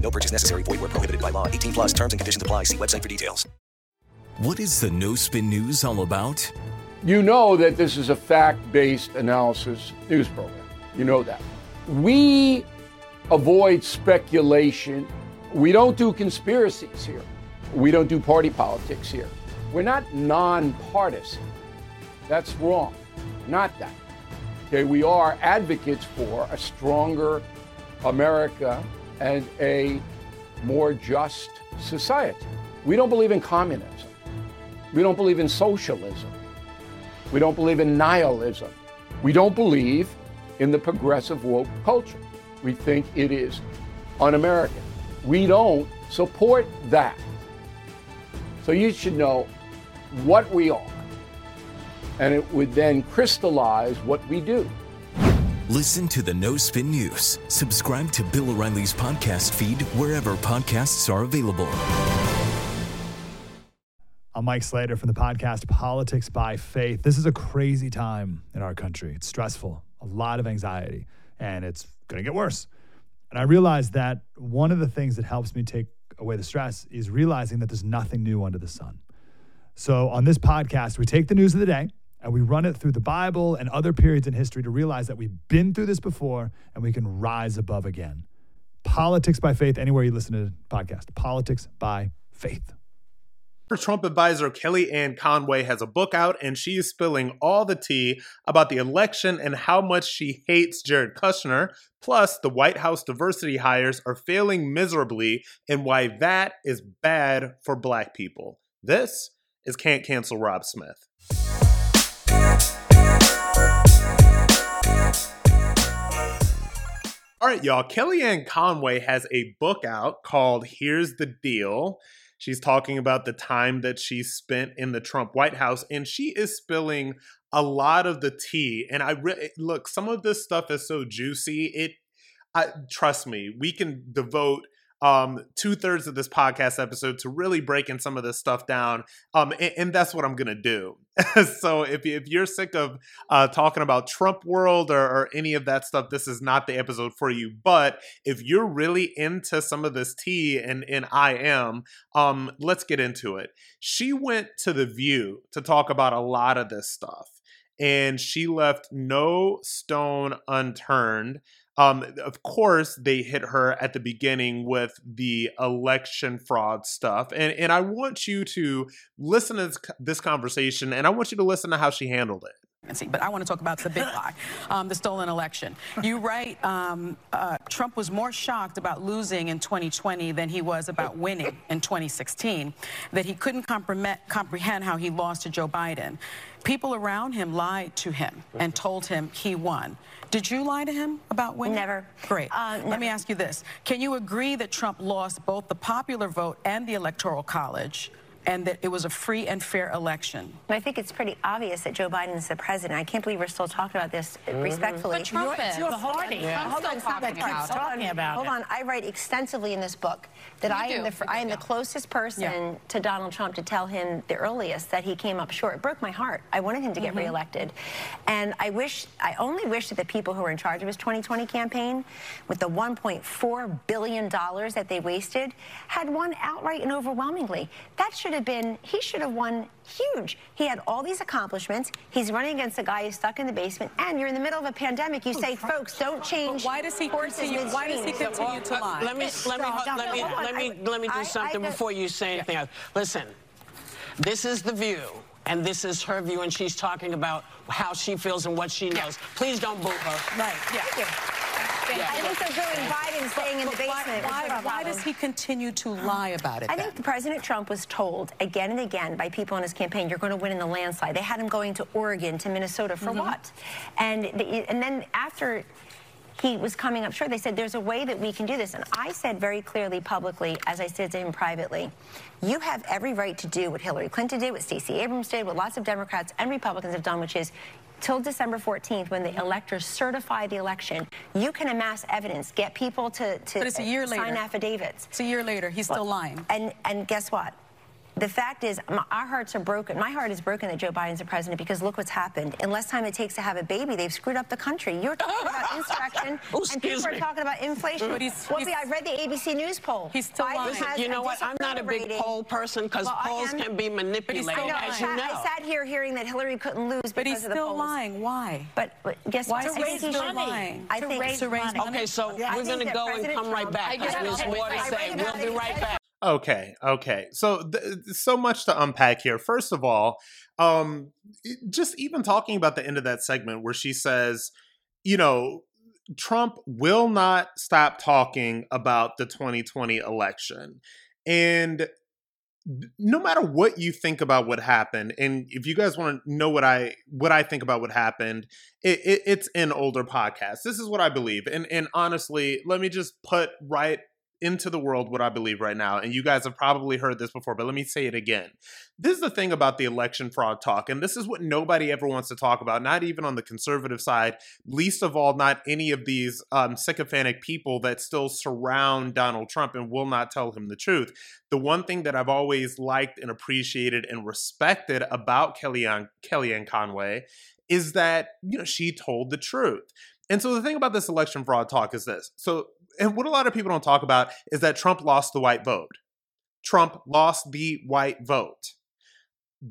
No purchase necessary. Void where prohibited by law. 18 plus terms and conditions apply. See website for details. What is the No Spin News all about? You know that this is a fact based analysis news program. You know that. We avoid speculation. We don't do conspiracies here. We don't do party politics here. We're not nonpartisan. That's wrong. Not that. Okay, we are advocates for a stronger America and a more just society. We don't believe in communism. We don't believe in socialism. We don't believe in nihilism. We don't believe in the progressive woke culture. We think it is un American. We don't support that. So you should know what we are. And it would then crystallize what we do. Listen to the No Spin News. Subscribe to Bill O'Reilly's podcast feed wherever podcasts are available. I'm Mike Slater from the podcast Politics by Faith. This is a crazy time in our country. It's stressful, a lot of anxiety, and it's going to get worse. And I realized that one of the things that helps me take away the stress is realizing that there's nothing new under the sun. So on this podcast, we take the news of the day and we run it through the Bible and other periods in history to realize that we've been through this before and we can rise above again. Politics by Faith, anywhere you listen to the podcast, Politics by Faith. Trump advisor Kellyanne Conway has a book out and she is spilling all the tea about the election and how much she hates Jared Kushner. Plus, the White House diversity hires are failing miserably and why that is bad for black people. This is Can't Cancel Rob Smith. All right, y'all. Kellyanne Conway has a book out called Here's the Deal. She's talking about the time that she spent in the Trump White House, and she is spilling a lot of the tea. And I re- look, some of this stuff is so juicy. It, I, trust me, we can devote um, two thirds of this podcast episode to really breaking some of this stuff down. Um, and, and that's what I'm going to do. so if, if you're sick of uh, talking about Trump world or, or any of that stuff, this is not the episode for you. But if you're really into some of this tea, and, and I am, um, let's get into it. She went to The View to talk about a lot of this stuff. And she left no stone unturned. Um, of course, they hit her at the beginning with the election fraud stuff, and and I want you to listen to this, this conversation, and I want you to listen to how she handled it. But I want to talk about the big lie, um, the stolen election. You write um, uh, Trump was more shocked about losing in 2020 than he was about winning in 2016, that he couldn't comprehend how he lost to Joe Biden. People around him lied to him and told him he won. Did you lie to him about winning? Never. Great. Uh, Let me ask you this. Can you agree that Trump lost both the popular vote and the Electoral College? And that it was a free and fair election. I think it's pretty obvious that Joe Biden is the president. I can't believe we're still talking about this mm-hmm. respectfully. But Trump is. Your party. Yeah. Hold on, talking about. talking about Hold on. I write extensively in this book that you I am, the, I am the closest person yeah. to Donald Trump to tell him the earliest that he came up short. It broke my heart. I wanted him to get mm-hmm. reelected. And I wish, I only wish that the people who were in charge of his 2020 campaign, with the $1.4 billion that they wasted, had won outright and overwhelmingly. That should have been, he should have won huge. He had all these accomplishments. He's running against a guy who's stuck in the basement, and you're in the middle of a pandemic. You oh, say, folks, don't change. But why does he continue? Why does he continue to lie? Let me let me let me let me let me do something before you say anything else. Listen, this is the view. And this is her view, and she's talking about how she feels and what she knows. Please don't boo her. Right. Yeah. Yeah. I think so Joe Biden staying in the basement. Why, why, why, does he continue to lie about it? I then? think President Trump was told again and again by people in his campaign, "You're going to win in the landslide." They had him going to Oregon, to Minnesota for mm -hmm. what? And the, and then after he was coming up short. They said, there's a way that we can do this. And I said very clearly publicly, as I said to him privately, you have every right to do what Hillary Clinton did, what Stacey Abrams did, what lots of Democrats and Republicans have done, which is till December 14th, when the mm-hmm. electors certify the election, you can amass evidence, get people to, to but it's a year sign later. affidavits. It's a year later. He's still lying. And and guess what? The fact is, our hearts are broken. My heart is broken that Joe Biden's the president because look what's happened. In less time it takes to have a baby, they've screwed up the country. You're talking about insurrection, oh, and people me. are talking about inflation. But he's, well, he's, I read the ABC News poll. He's still Biden lying. has You know what? I'm not a big rating. poll person because Well, polls am- can be manipulated, I know. I as you sat, know. I sat here hearing that Hillary couldn't lose but because he's of the still polls. lying. Why? But, but guess Why what? is I he think still lying? I think To raise money. Okay, so I we're going to go and come right back. I because. There's more to say. We'll be right back. Okay, okay. So th- so much to unpack here. First of all, um just even talking about the end of that segment where she says, you know, Trump will not stop talking about the 2020 election. And no matter what you think about what happened and if you guys want to know what i what i think about what happened it, it, it's in older podcasts this is what i believe and and honestly let me just put right into the world what I believe right now. And you guys have probably heard this before, but let me say it again. This is the thing about the election fraud talk. And this is what nobody ever wants to talk about, not even on the conservative side, least of all, not any of these um, sycophantic people that still surround Donald Trump and will not tell him the truth. The one thing that I've always liked and appreciated and respected about Kellyanne, Kellyanne Conway is that, you know, she told the truth. And so the thing about this election fraud talk is this. So and what a lot of people don't talk about is that Trump lost the white vote. Trump lost the white vote.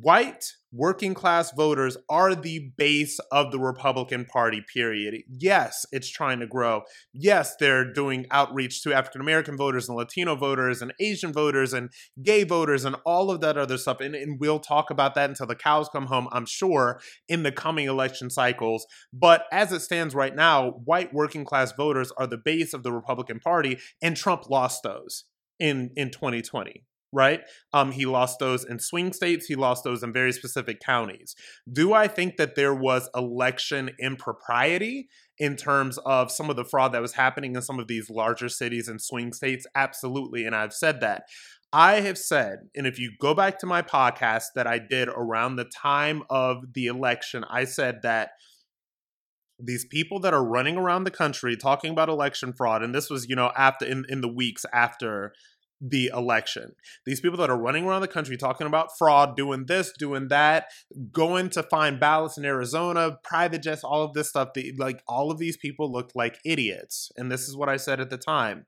White working class voters are the base of the Republican Party, period. Yes, it's trying to grow. Yes, they're doing outreach to African American voters and Latino voters and Asian voters and gay voters and all of that other stuff. And, and we'll talk about that until the cows come home, I'm sure, in the coming election cycles. But as it stands right now, white working class voters are the base of the Republican Party, and Trump lost those in, in 2020 right? Um, he lost those in swing states. He lost those in very specific counties. Do I think that there was election impropriety in terms of some of the fraud that was happening in some of these larger cities and swing states? Absolutely. And I've said that. I have said, and if you go back to my podcast that I did around the time of the election, I said that these people that are running around the country talking about election fraud, and this was, you know, after in, in the weeks after the election. These people that are running around the country talking about fraud, doing this, doing that, going to find ballots in Arizona, private jets, all of this stuff. The, like all of these people looked like idiots. And this is what I said at the time.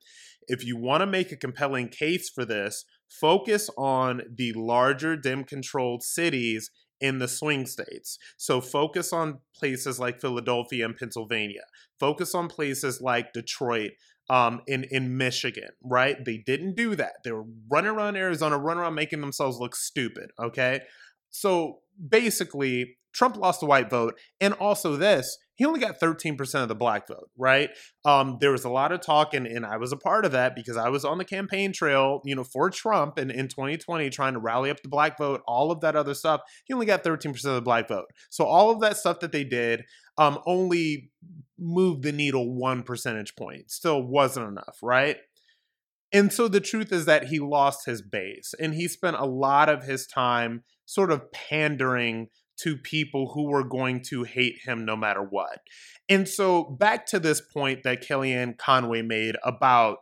If you want to make a compelling case for this, focus on the larger Dem controlled cities in the swing states. So focus on places like Philadelphia and Pennsylvania. Focus on places like Detroit, um, in in Michigan, right? They didn't do that. They were running around Arizona, running around making themselves look stupid. Okay, so basically, Trump lost the white vote, and also this, he only got 13% of the black vote, right? Um, there was a lot of talk, and, and I was a part of that because I was on the campaign trail, you know, for Trump in, in 2020, trying to rally up the black vote, all of that other stuff. He only got 13% of the black vote. So all of that stuff that they did um, only moved the needle one percentage point. Still wasn't enough, right? And so the truth is that he lost his base and he spent a lot of his time sort of pandering to people who were going to hate him no matter what. And so back to this point that Kellyanne Conway made about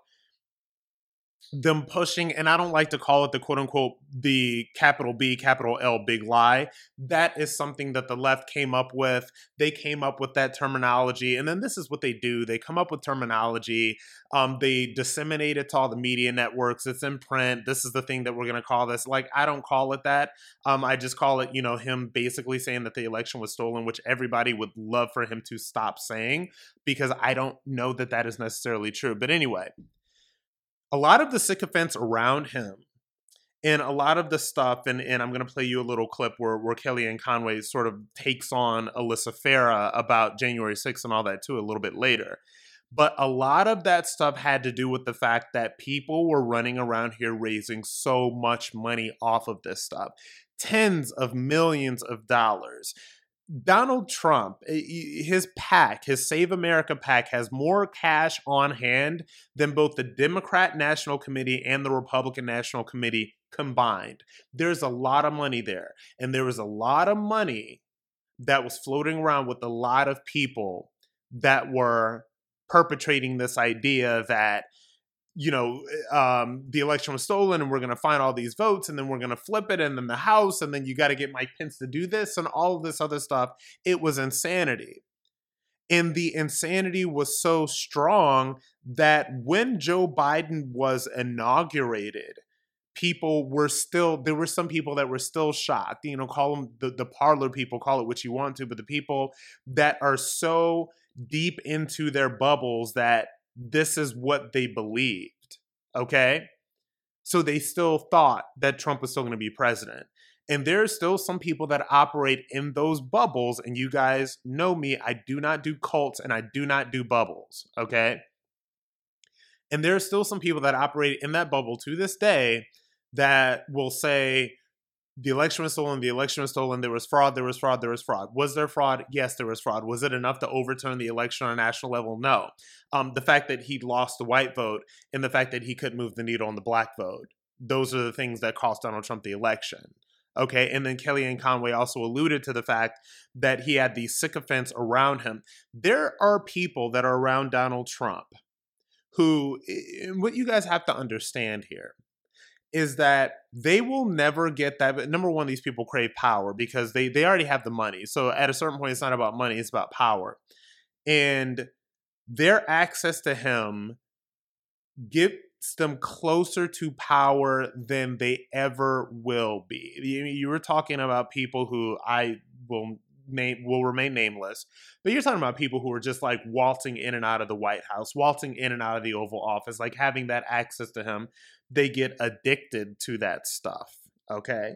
them pushing, and I don't like to call it the quote unquote the capital B, capital L big lie. That is something that the left came up with. They came up with that terminology, and then this is what they do they come up with terminology, um, they disseminate it to all the media networks. It's in print. This is the thing that we're going to call this. Like, I don't call it that. Um, I just call it, you know, him basically saying that the election was stolen, which everybody would love for him to stop saying because I don't know that that is necessarily true. But anyway, a lot of the sycophants around him and a lot of the stuff, and, and I'm going to play you a little clip where, where Kellyanne Conway sort of takes on Alyssa Farah about January 6th and all that too a little bit later. But a lot of that stuff had to do with the fact that people were running around here raising so much money off of this stuff tens of millions of dollars. Donald Trump, eh, his PAC, his Save America PAC, has more cash on hand than both the Democrat National Committee and the Republican National Committee combined. There's a lot of money there. And there was a lot of money that was floating around with a lot of people that were perpetrating this idea that you know, eh, um, the election was stolen and we're going to find all these votes and then we're going to flip it and then the House and then you got to get Mike Pence to do this and all of this other stuff. It was insanity. And the insanity was so strong that when Joe Biden was inaugurated, people were still, there were some people that were still shocked. You know, call them the, the Parler people, call it what you want to, but the people that are so deep into their bubbles that this is what they believed. Okay. So they still thought that Trump was still going to be president. And there are still some people that operate in those bubbles. And you guys know me, I do not do cults and I do not do bubbles. Okay. And there are still some people that operate in that bubble to this day that will say, the election was stolen, the election was stolen, there was fraud, there was fraud, there was fraud. Was there fraud? Yes, there was fraud. Was it enough to overturn the election on a national level? No. Um, the fact that he lost the white vote and the fact that he couldn't move the needle on the black vote, those are the things that cost Donald Trump the election. Okay, and then Kellyanne Conway also alluded to the fact that he had these sycophants around him. There are people that are around Donald Trump who, what you guys have to understand here is that they will never get that. Number one, these people crave power because they they already have the money. So at a certain point, it's not about money; it's about power, and their access to him gets them closer to power than they ever will be. You, you were talking about people who I will name will remain nameless. But you're talking about people who are just like waltzing in and out of the White House, waltzing in and out of the Oval Office, like having that access to him they get addicted to that stuff. Okay.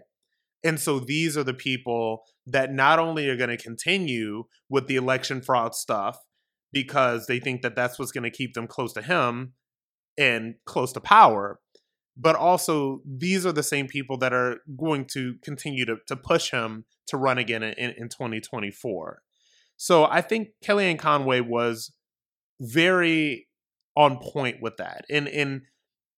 And so these are the people that not only are going to continue with the election fraud stuff because they think that that's what's going to keep them close to him and close to power, but also these are the same people that are going to continue to, to push him to run again in, in 2024. So I think Kellyanne Conway was very on point with that. And, and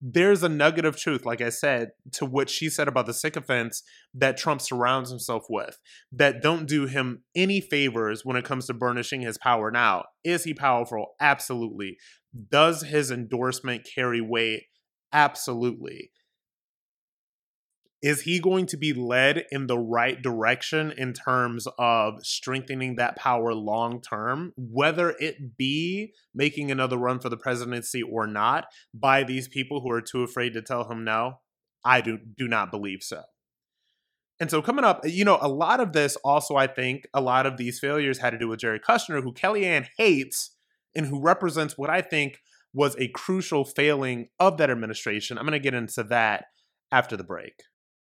there's a nugget of truth, like I said, to what she said about the sycophants that Trump surrounds himself with that don't do him any favors when it comes to burnishing his power. Now, is he powerful? Absolutely. Does his endorsement carry weight? Absolutely is he going to be led in the right direction in terms of strengthening that power long term, whether it be making another run for the presidency or not, by these people who are too afraid to tell him no? I do do not believe so. And so coming up, you know, a lot of this also, I think, a lot of these failures had to do with Jerry Kushner, who Kellyanne hates and who represents what I think was a crucial failing of that administration. I'm going to get into that after the break.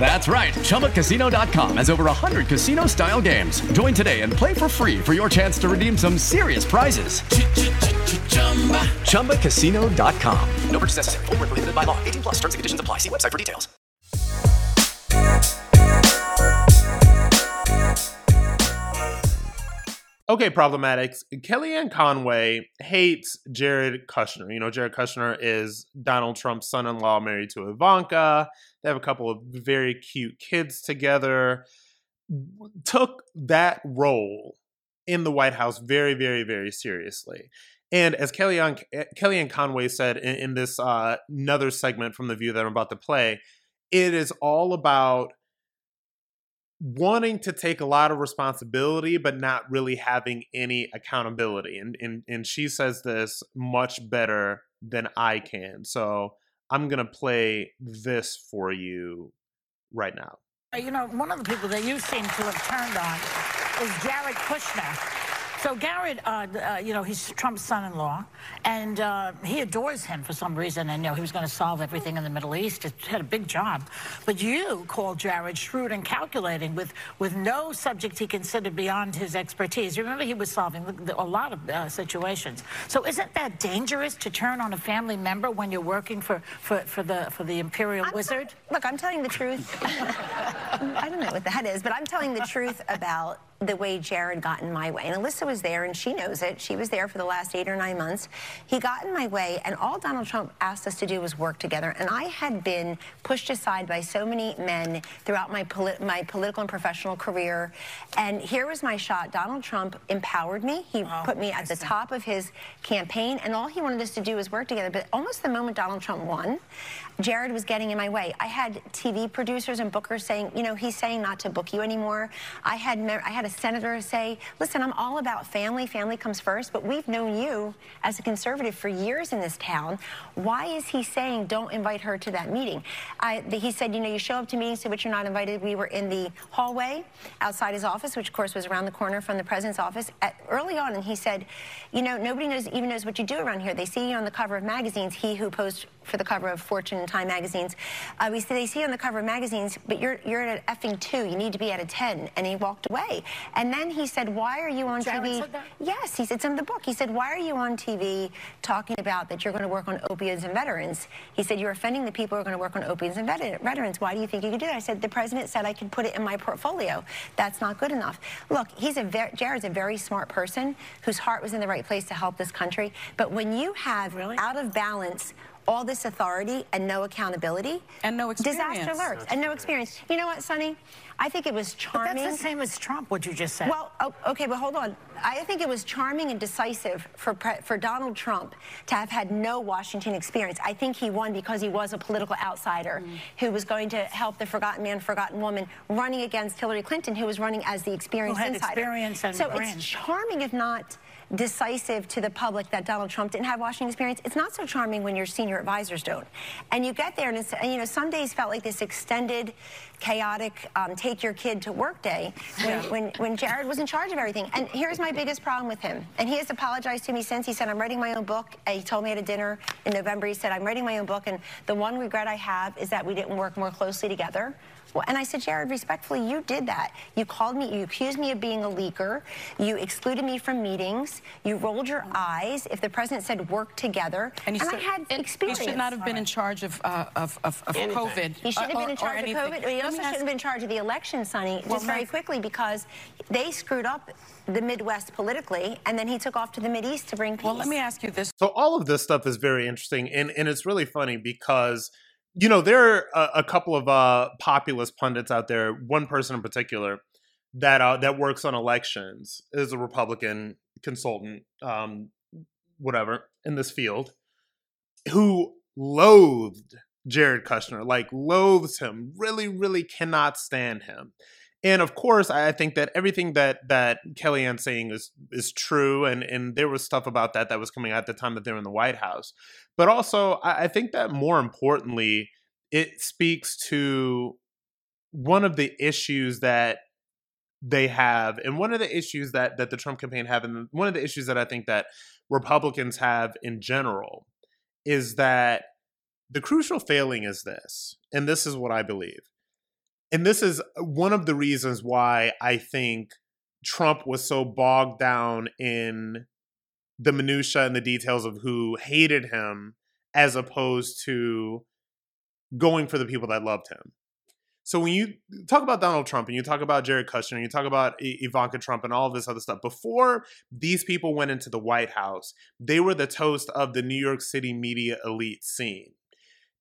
That's right. ChumbaCasino.com has over 100 casino style games. Join today and play for free for your chance to redeem some serious prizes. ChumbaCasino.com. No purchase necessary. Where prohibited by law. 18 plus terms and conditions apply. See website for details. Okay, problematics. Kellyanne Conway hates Jared Kushner. You know, Jared Kushner is Donald Trump's son in law married to Ivanka. They have a couple of very cute kids together. Took that role in the White House very, very, very seriously. And as Kellyanne, Kellyanne Conway said in, in this uh, another segment from The View that I'm about to play, it is all about wanting to take a lot of responsibility but not really having any accountability and and and she says this much better than I can. So I'm going to play this for you right now. You know, one of the people that you seem to have turned on is Jared Kushner. So Garrett, uh, uh, you know, he's Trump's son-in-law, and uh, he adores him for some reason. And you know, he was going to solve everything in the Middle East. He had a big job, but you called Jared shrewd and calculating, with with no subject he considered beyond his expertise. Remember, he was solving a lot of uh, situations. So isn't that dangerous to turn on a family member when you're working for for, for the for the imperial I'm wizard? look, I'm telling the truth. I don't know what that is, but I'm telling the truth about the way Jared got in my way. And Alyssa was there, and she knows it. She was there for the last eight or nine months. He got in my way, and all Donald Trump asked us to do was work together. And I had been pushed aside by so many men throughout my, poli- my political and professional career. And here was my shot. Donald Trump empowered me. He oh, put me at the top of his campaign, and all he wanted us to do was work together. But almost the moment Donald Trump won, Jared was getting in my way. I had TV producers and bookers saying, you know, he's saying not to book you anymore. I had I had a senator say, listen, I'm all about family. Family comes first, but we've known you as a conservative for years in this town. Why is he saying don't invite her to that meeting? I, the, he said, you know, you show up to meetings to which you're not invited. We were in the hallway outside his office, which of course was around the corner from the president's office. At, early on, and he said, you know, nobody knows even knows what you do around here. They see you on the cover of magazines. He who posed for the cover of Fortune and Time magazines. Uh, we see they see you on the cover of magazines, but you're you're at an effing two. You need to be at a ten. And he walked away. And then he said, "Why are you on Jared TV?" Yes, he said it's in the book. He said, "Why are you on TV talking about that you're going to work on opioids and veterans?" He said, "You're offending the people who are going to work on opioids and vet- veterans. Why do you think you could do that?" I said, "The president said I could put it in my portfolio. That's not good enough." Look, he's a ver- Jared's a very smart person whose heart was in the right place to help this country. But when you have out of balance all this authority and no accountability and no experience. disaster experience. lurks and no experience. You know what, Sunny? I think it was charming. But charming. that's the same as Trump, what you just said. Well, o- okay, but hold on. I think it was charming and decisive for pre- for Donald Trump to have had no Washington experience. I think he won because he was a political outsider Mm. who was going to help the forgotten man, forgotten woman, running against Hillary Clinton, who was running as the experienced had insider. experience and so brand. it's charming, if not decisive to the public that Donald Trump didn't have Washington experience. It's not so charming when your senior advisors don't. And you get there, and, it's, and you know, some days felt like this extended, chaotic, um, take your kid to work day when, when, when Jared was in charge of everything. And here's my biggest problem with him. And he has apologized to me since. He said, I'm writing my own book. And he told me at a dinner in November, he said, I'm writing my own book. And the one regret I have is that we didn't work more closely together. Well, and I said, Jared, respectfully, you did that. You called me, you accused me of being a leaker. You excluded me from meetings. You rolled your eyes. If the president said work together, and, you I had and experience. He should not have been in charge of uh, of, of, of COVID. He shouldn't uh, have been in or- or charge of. COVID. He also shouldn't have been in charge of the election, Sunny, Well, just very quickly because they screwed up the Midwest politically, and then he took off to the Mideast to bring peace. Well, let me ask you this. So all of this stuff is very interesting, and and it's really funny because you know there are a, a couple of uh, populist pundits out there. One person in particular that uh, that works on elections is a Republican consultant, um, whatever in this field, who loathed Jared Kushner, like loathes him, really, really cannot stand him. And of course, I think that everything that that Kellyanne's saying is is true, and and there was stuff about that that was coming out at the time that they were in the White House. But also, I, I think that more importantly, it speaks to one of the issues that they have, and one of the issues that that the Trump campaign have, and one of the issues that I think that Republicans have in general, is that the crucial failing is this, and this is what I believe. And this is uh, one of the reasons why I think Trump was so bogged down in the minutia and the details of who hated him as opposed to going for the people that loved him. So when you talk about Donald Trump and you talk about Jared Kushner and you talk about Ivanka Trump and all this other stuff, before these people went into the White House, they were the toast of the New York City media elite scene.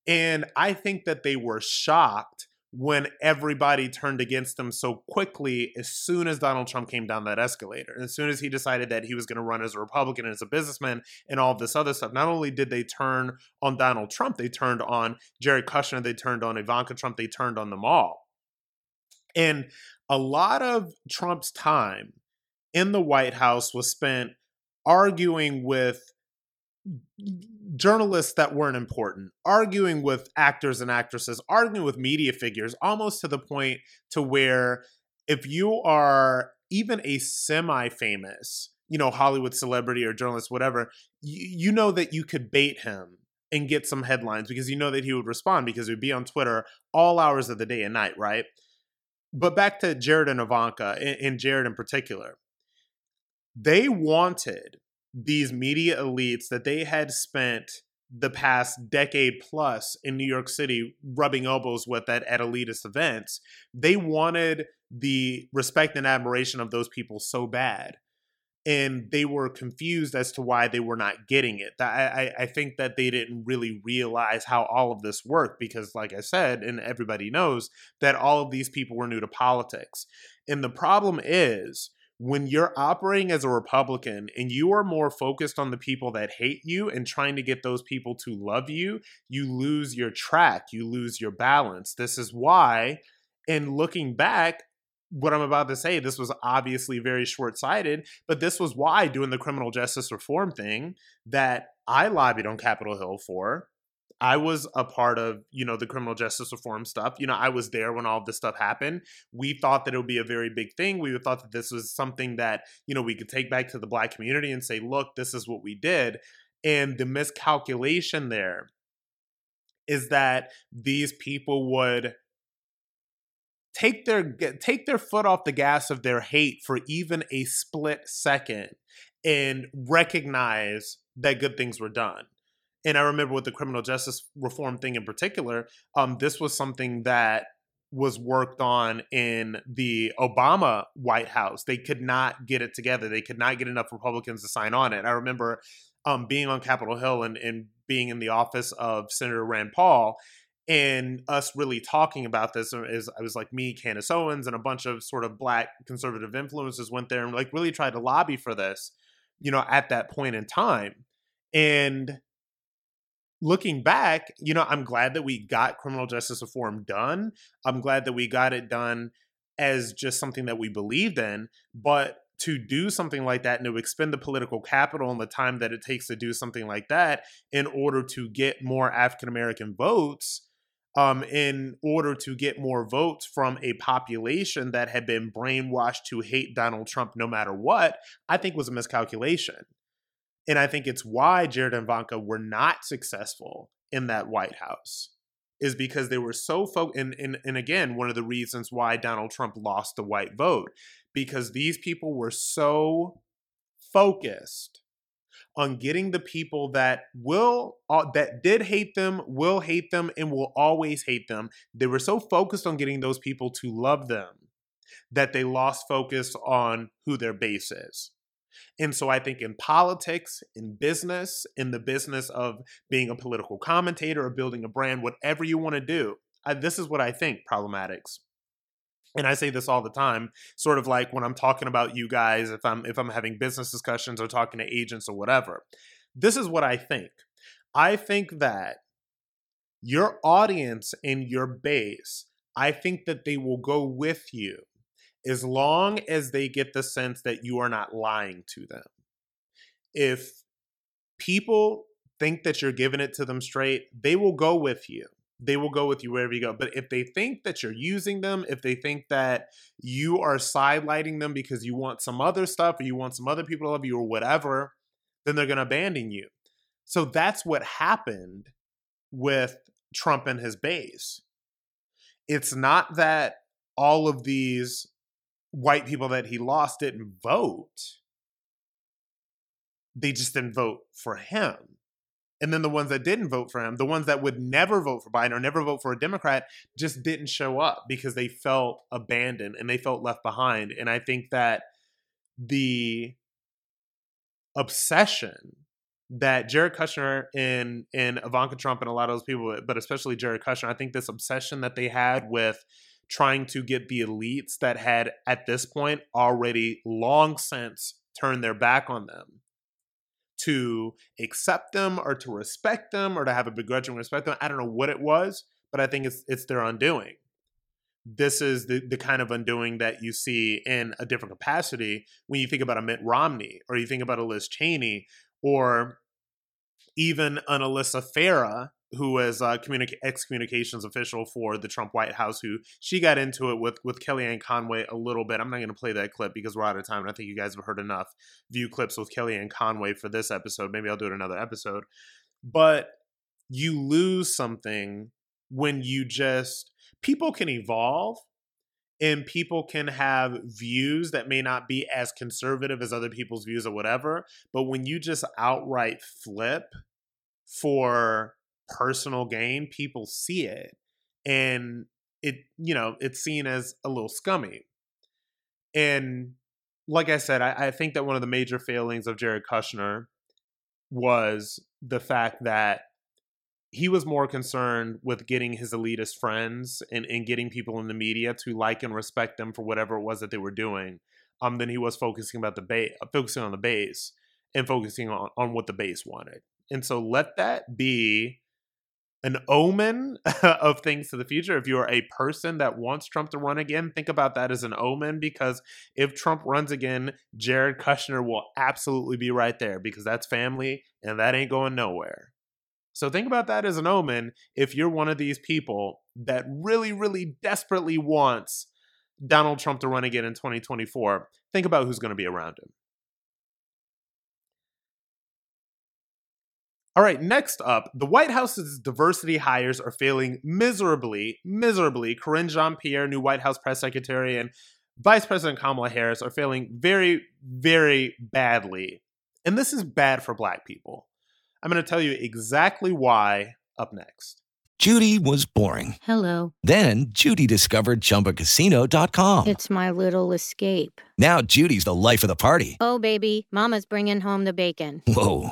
And I think that they were shocked when everybody turned against him so quickly as soon as Donald Trump came down that escalator. As soon as he decided that he was going to run as a Republican and as a businessman and all this other stuff, not only did they turn on Donald Trump, they turned on Jared Kushner, they turned on Ivanka Trump, they turned on them all. And a lot of Trump's time in the White House was spent arguing with journalists that weren't important, arguing with actors and actresses, arguing with media figures, almost to the point to where if you are even a semi-famous, you know, Hollywood celebrity or journalist, whatever, you, you know that you could bait him and get some headlines because you know that he would respond because he would be on Twitter all hours of the day and night, right? But back to Jared and Ivanka, and Jared in particular, they wanted these media elites that they had spent the past decade plus in New York City rubbing elbows with at, at elitist events, they wanted the respect and admiration of those people so bad. And they were confused as to why they were not getting it. I, I, I think that they didn't really realize how all of this worked because, like I said, and everybody knows that all of these people were new to politics. And the problem is, when you're operating as a Republican and you are more focused on the people that hate you and trying to get those people to love you, you lose your track, you lose your balance. This is why, in looking back, what I'm about to say, this was obviously very short sighted, but this was why doing the criminal justice reform thing that I lobbied on Capitol Hill for I was a part of, you know, the criminal justice reform stuff. You know, I was there when all of this stuff happened. We thought that it would be a very big thing. We thought that this was something that, you know, we could take back to the black community and say, look, this is what we did. And the miscalculation there is that these people would take their take their foot off the gas of their hate for even a split second and recognize that good things were done and I remember with the criminal justice reform thing in particular, um, this was something that was worked on in the Obama White House. They could not get it together. They could not get enough Republicans to sign on it. I remember um, being on Capitol Hill and, and being in the office of Senator Rand Paul and us really talking about this is I was like me, Candace Owens, and a bunch of sort of black conservative influences went there and like really tried to lobby for this, you know, at that point in time. And looking back, you know, I'm glad that we got criminal justice reform done. I'm glad that we got it done as just something that we believed in. But to do something like that and to expend the political capital and the time that it takes to do something like that in order to get more African American votes, um, in order to get more votes from a population that had been brainwashed to hate Donald Trump no matter what, I think was a miscalculation. And I think it's why Jared and Ivanka were not successful in that White House is because they were so focused. And, and, and again, one of the reasons why Donald Trump lost the white vote, because these people were so focused on getting the people that will uh, that did hate them will hate them and will always hate them they were so focused on getting those people to love them that they lost focus on who their base is and so I think in politics, in business, in the business of being a political commentator or building a brand, whatever you want to do, I, this is what I think problematics. And I say this all the time, sort of like when I'm talking about you guys, if I'm if I'm having business discussions or talking to agents or whatever. This is what I think. I think that your audience and your base, I think that they will go with you as long as they get the sense that you are not lying to them. If people think that you're giving it to them straight, they will go with you. They will go with you wherever you go. But if they think that you're using them, if they think that you are sidelighting them because you want some other stuff or you want some other people to love you or whatever, then they're going to abandon you. So that's what happened with Trump and his base. It's not that all of these white people that he lost didn't vote. they just didn't vote for him. And then the ones that didn't vote for him, the ones that would never vote for Biden or never vote for a Democrat, just didn't show up because they felt abandoned and they felt left behind. And I think that the obsession that Jared Kushner and and Ivanka Trump and a lot of those people, but especially Jared Kushner, I think this obsession that they had with trying to get the elites that had at this point already long since turned their back on them to accept them or to respect them or to have a begrudging respect them. I don't know what it was, but I think it's it's their undoing. This is the, the kind of undoing that you see in a different capacity when you think about a Mitt Romney or you think about a Liz Cheney or even an Alyssa Farah, who was ex-communications official for the Trump White House, who she got into it with with Kellyanne Conway a little bit. I'm not going to play that clip because we're out of time, and I think you guys have heard enough view clips with Kellyanne Conway for this episode. Maybe I'll do it another episode. But you lose something when you just people can evolve and people can have views that may not be as conservative as other people's views or whatever but when you just outright flip for personal gain people see it and it you know it's seen as a little scummy and like i said i, I think that one of the major failings of jared kushner was the fact that he was more concerned with getting his elitist friends and, and getting people in the media to like and respect them for whatever it was that they were doing um, than he was focusing about the base, focusing on the base and focusing on, on what the base wanted. And so let that be an omen of things to the future. If you're a person that wants Trump to run again, think about that as an omen because if Trump runs again, Jared Kushner will absolutely be right there because that's family and that ain't going nowhere. So think about that as an omen if you're one of these people that really, really desperately wants Donald Trump to run again in 2024. Think about who's going to be around him. All right, next up, the White House's diversity hires are failing miserably, miserably. Karine Jean Pierre, new White House press secretary, and Vice President Kamala Harris are failing very, very badly. And this is bad for black people. I'm going to tell you exactly why up next. Judy was boring. Hello. Then Judy discovered chumbacasino.com. It's my little escape. Now Judy's the life of the party. Oh, baby, Mama's bringing home the bacon. Whoa.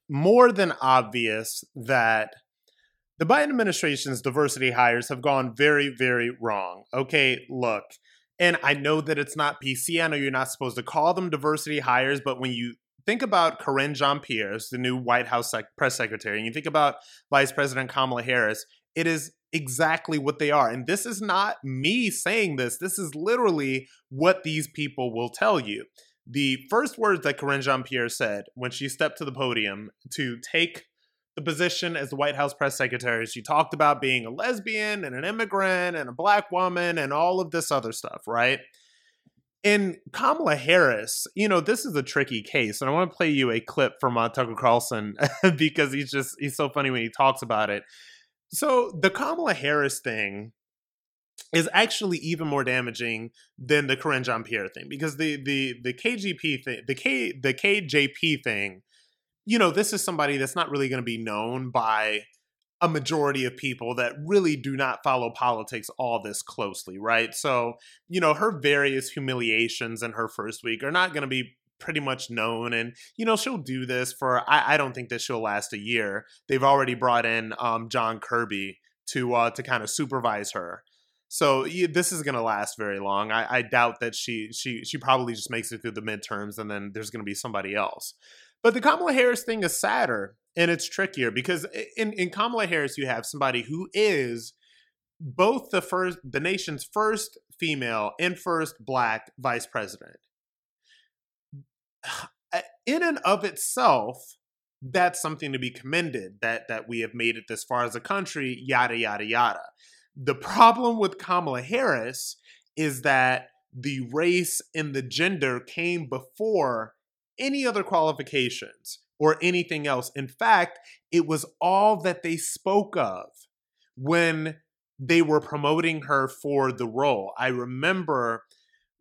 more than obvious that the Biden administration's diversity hires have gone very, very wrong. Okay, look, and I know that it's not PC. I know you're not supposed to call them diversity hires, but when you think about Karine Jean Pierre, the new White House press secretary, and you think about Vice President Kamala Harris, it is exactly what they are. And this is not me saying this, this is literally what these people will tell you. The first words that Karine Jean Pierre said when she stepped to the podium to take the position as the White House press secretary, she talked about being a lesbian and an immigrant and a black woman and all of this other stuff, right? In Kamala Harris, you know, this is a tricky case. And I want to play you a clip from uh, Tucker Carlson because he's just, he's so funny when he talks about it. So the Kamala Harris thing is actually even more damaging than the Karine Jean Pierre thing because the the the KGP thing, the K the KJP thing, you know, this is somebody that's not really going to be known by a majority of people that really do not follow politics all this closely, right? So, you know, her various humiliations in her first week are not going to be pretty much known. And, you know, she'll do this for, I, I don't think that she'll last a year. They've already brought in um, John Kirby to, uh, to kind of supervise her. So yeah, this is going to last very long. I, I doubt that she she she probably just makes it through the midterms and then there's going to be somebody else. But the Kamala Harris thing is sadder and it's trickier because in, in Kamala Harris you have somebody who is both the first the nation's first female and first black vice president. In and of itself, that's something to be commended that that we have made it this far as a country, yada yada yada. The problem with Kamala Harris is that the race and the gender came before any other qualifications or anything else. In fact, it was all that they spoke of when they were promoting her for the role. I remember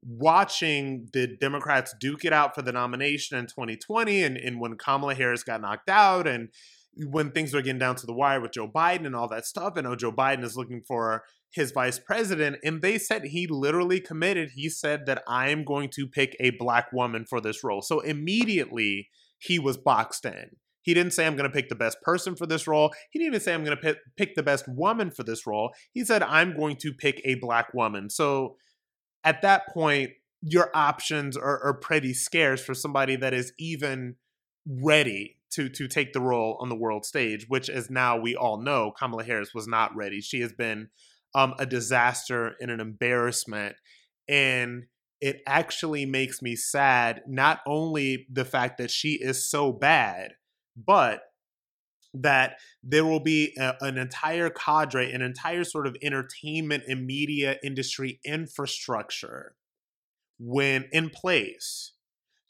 watching the Democrats duke it out for the nomination in 2020 and, and when Kamala Harris got knocked out and when things are getting down to the wire with Joe Biden and all that stuff, and oh, Joe Biden is looking for his vice president, and they said he literally committed. He said that I am going to pick a black woman for this role. So immediately he was boxed in. He didn't say I'm going to pick the best person for this role. He didn't even say I'm going to pick, the best woman for this role. He said I'm going to pick a black woman. So at that point, your options are, are pretty scarce for somebody that is even ready to to take the role on the world stage, which as now we all know, Kamala Harris was not ready. She has been um, a disaster and an embarrassment, and it actually makes me sad. Not only the fact that she is so bad, but that there will be a, an entire cadre, an entire sort of entertainment and media industry infrastructure when in place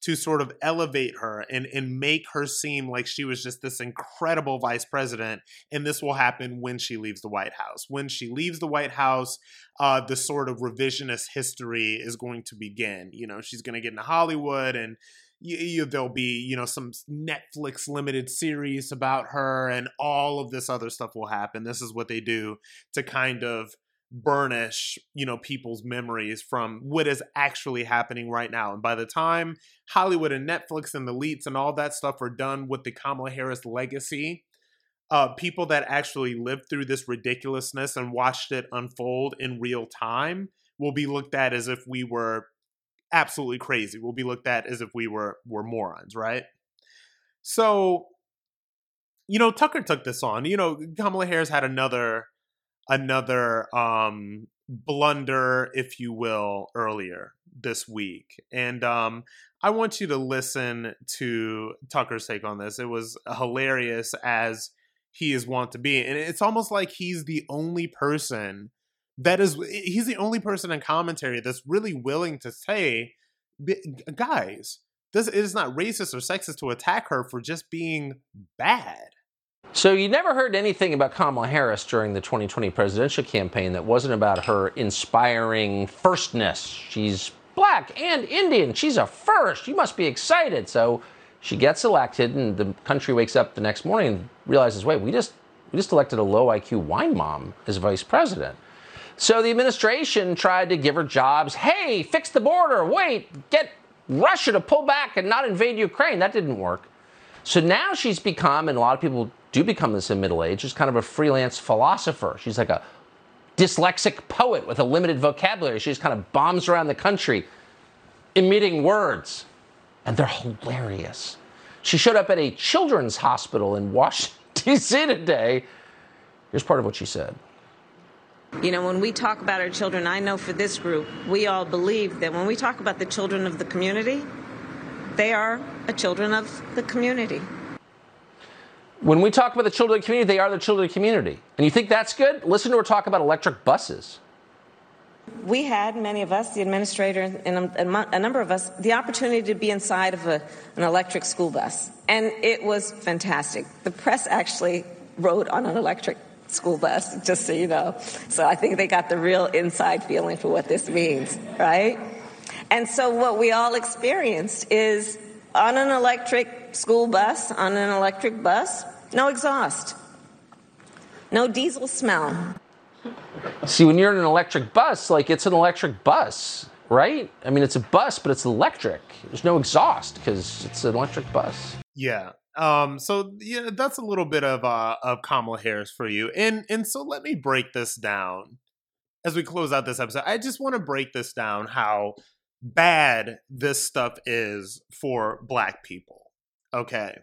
to sort of elevate her and, and make her seem like she was just this incredible vice president. And this will happen when she leaves the White House. When she leaves the White House, uh, the sort of revisionist history is going to begin. You know, she's going to get into Hollywood and you, you, there'll be you know some netflix limited series about her and all of this other stuff will happen this is what they do to kind of burnish you know people's memories from what is actually happening right now. And by the time hollywood and netflix and the elites and all that stuff are done with the kamala harris legacy uh, people that actually lived through this ridiculousness and watched it unfold in real time will be looked at as if we were absolutely crazy. Will be looked at as if we were were morons right? So you know tucker took this on. You know kamala harris had another another um, blunder, if you will, earlier this week. And um, I want you to listen to Tucker's take on this. It was hilarious as he is wont to be. And it's almost like he's the only person that is, he's the only person in commentary that's really willing to say, guys, this it is not racist or sexist to attack her for just being bad. So you never heard anything about Kamala Harris during the 2020 presidential campaign that wasn't about her inspiring firstness. She's black and Indian. She's a first. You must be excited. So she gets elected, and the country wakes up the next morning and realizes, wait, we just we just elected a low IQ wine mom as vice president. So the administration tried to give her jobs. Hey, fix the border. Wait, get Russia to pull back and not invade Ukraine. That didn't work. So now she's become, and a lot of people do become this in middle age, is kind of a freelance philosopher. She's like a dyslexic poet with a limited vocabulary. She just kind of bombs around the country, emitting words, and they're hilarious. She showed up at a children's hospital in Washington, D.C. today. Here's part of what she said. You know, when we talk about our children, I know for this group, we all believe that when we talk about the children of the community, they are a children of the community. When we talk about the children of the community, they are the children of the community. And you think that's good? Listen to her talk about electric buses. We had, many of us, the administrator and a, number of us, the opportunity to be inside of a, an electric school bus. And it was fantastic. The press actually rode on an electric school bus, just so you know. So I think they got the real inside feeling for what this means, right? And so what we all experienced is on an electric school bus, on an electric bus, no exhaust, no diesel smell. See, when you're in an electric bus, like it's an electric bus. right? I mean, it's a bus, but it's electric. There's no exhaust because it's an electric bus. Yeah. Um, so yeah, that's a little bit of uh of Kamala Harris for you. And and so let me break this down as we close out this episode. I just want to break this down how bad this stuff is for black people. Okay.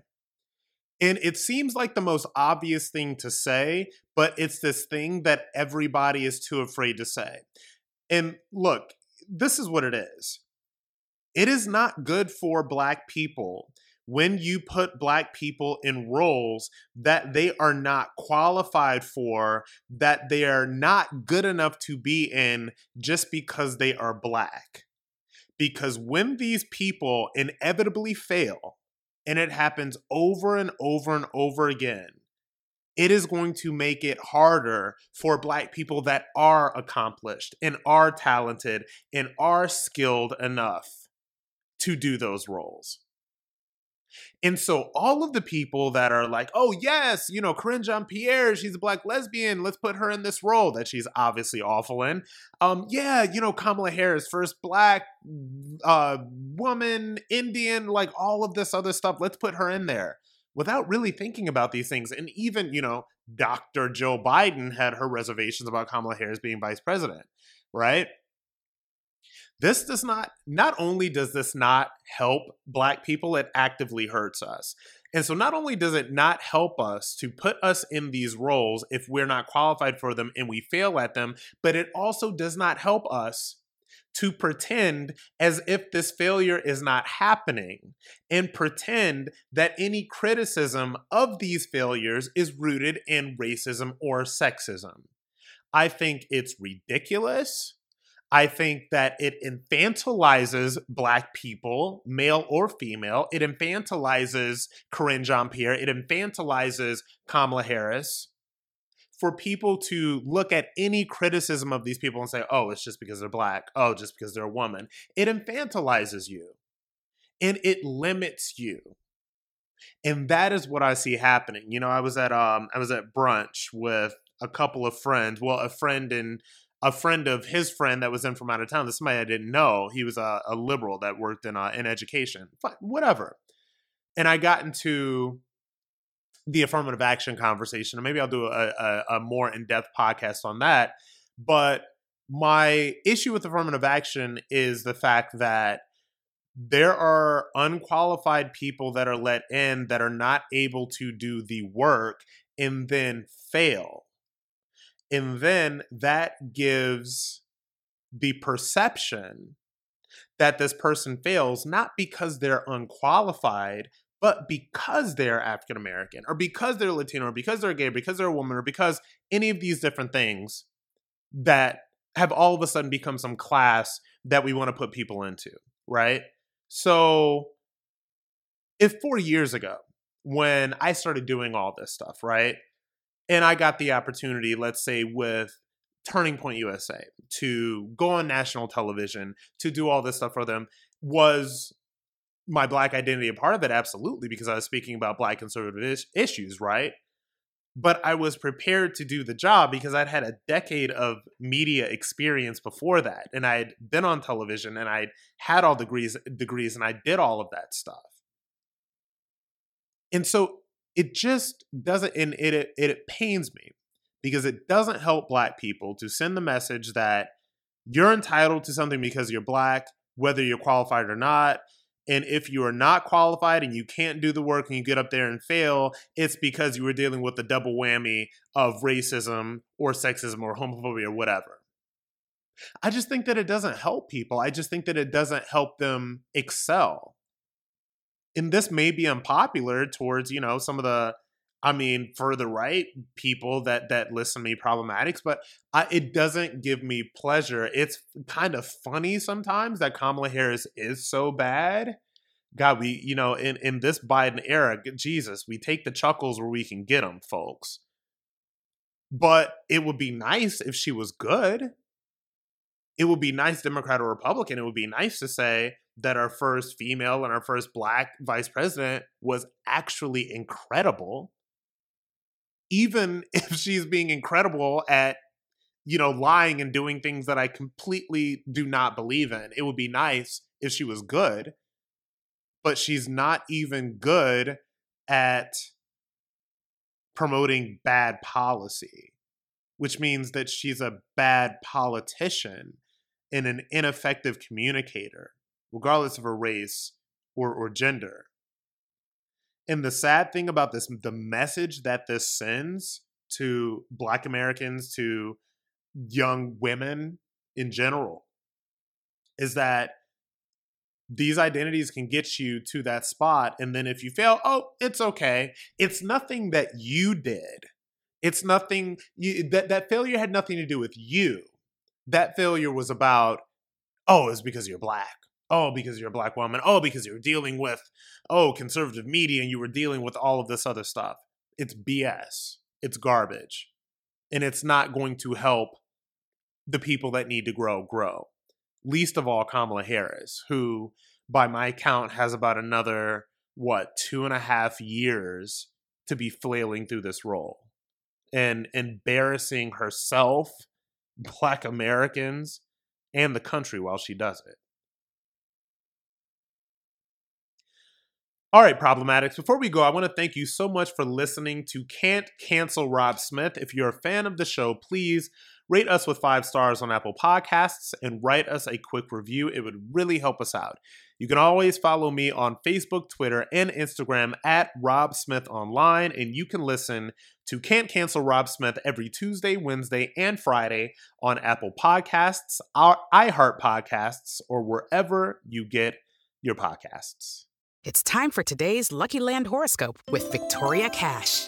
And it seems like the most obvious thing to say, but it's this thing that everybody is too afraid to say. And look, this is what it is. It is not good for black people when you put black people in roles that they are not qualified for, that they are not good enough to be in just because they are black. Because when these people inevitably fail, and it happens over and over and over again, it is going to make it harder for black people that are accomplished and are talented and are skilled enough to do those roles. And so all of the people that are like, oh yes, you know, Karine Jean-Pierre, she's a black lesbian, let's put her in this role that she's obviously awful in. Um, yeah, you know, Kamala Harris, first black uh woman, Indian, like all of this other stuff, let's put her in there. Without really thinking about these things. And even, you know, Dr. Jill Biden had her reservations about Kamala Harris being vice president, right? This does not, not only does this not help Black people, it actively hurts us. And so, not only does it not help us to put us in these roles if we're not qualified for them and we fail at them, but it also does not help us to pretend as if this failure is not happening and pretend that any criticism of these failures is rooted in racism or sexism. I think it's ridiculous. I think that it infantilizes black people, male or female. It infantilizes Karine Jean-Pierre. It infantilizes Kamala Harris. For people to look at any criticism of these people and say, oh, it's just because they're black. Oh, just because they're a woman. It infantilizes you and it limits you. And that is what I see happening. You know, I was at um I was at brunch with a couple of friends. Well, a friend in a friend of his friend that was in from out of town. This is somebody I didn't know. He was a, a liberal that worked in uh, in education. Whatever. And I got into the affirmative action conversation, and maybe I'll do a, a, a more in depth podcast on that. But my issue with affirmative action is the fact that there are unqualified people that are let in that are not able to do the work and then fail and then that gives the perception that this person fails not because they're unqualified, but because they're African American or because they're Latino or because they're gay, or because they're a woman or because any of these different things that have all of a sudden become some class that we want to put people into, right? So, if four years ago, when I started doing all this stuff, right? And I got the opportunity, let's say with Turning Point USA, to go on national television, to do all this stuff for them, was my black identity a part of it? Absolutely, because I was speaking about black conservative is- issues, right? But I was prepared to do the job because I'd had a decade of media experience before that. And I had been on television and I'd had all degrees degrees and I did all of that stuff. And so it just doesn't and it, it it pains me because it doesn't help black people to send the message that you're entitled to something because you're black whether you're qualified or not and if you are not qualified and you can't do the work and you get up there and fail, it's because you were dealing with the double whammy of racism or sexism or homophobia or whatever. I just think that it doesn't help people. I just think that it doesn't help them excel and this may be unpopular towards you know some of the I mean, for the right people that that listen to me problematics, but I, it doesn't give me pleasure. It's kind of funny sometimes that Kamala Harris is so bad. God, we you know in in this Biden era, Jesus, we take the chuckles where we can get them, folks. But it would be nice if she was good. It would be nice, Democrat or Republican. It would be nice to say, that our first female and our first black vice president was actually incredible. Even if she's being incredible at you know, lying and doing things that I completely do not believe in. It would be nice if she was good, but she's not even good at promoting bad policy, which means that she's a bad politician and an ineffective communicator, regardless of her race or, or gender. And the sad thing about this, the message that this sends to Black Americans, to young women in general, is that these identities can get you to that spot. And then if you fail, oh, it's okay. It's nothing that you did. It's nothing you, that that failure had nothing to do with you. That failure was about, oh, it's because you're black. Oh, because you're a black woman. Oh, because you're dealing with, oh, conservative media and you were dealing with all of this other stuff. It's BS. It's garbage. And it's not going to help the people that need to grow, grow least of all Kamala Harris, who, by my count, has about another, what, two and a half years to be flailing through this role and embarrassing herself, Black Americans, and the country while she does it. All right, problematics. Before we go, I want to thank you so much for listening to Can't Cancel Rob Smith. If you're a fan of the show, please Rate us with five stars on Apple Podcasts and write us a quick review. It would really help us out. You can always follow me on Facebook, Twitter, and Instagram at Rob Smith Online, and you can listen to Can't Cancel Rob Smith every Tuesday, Wednesday, and Friday on Apple Podcasts, our iHeart Podcasts, or wherever you get your podcasts. It's time for today's Lucky Land horoscope with Victoria Cash.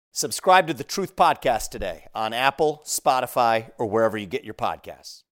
Subscribe to the Truth Podcast today on Apple, Spotify, or wherever you get your podcasts.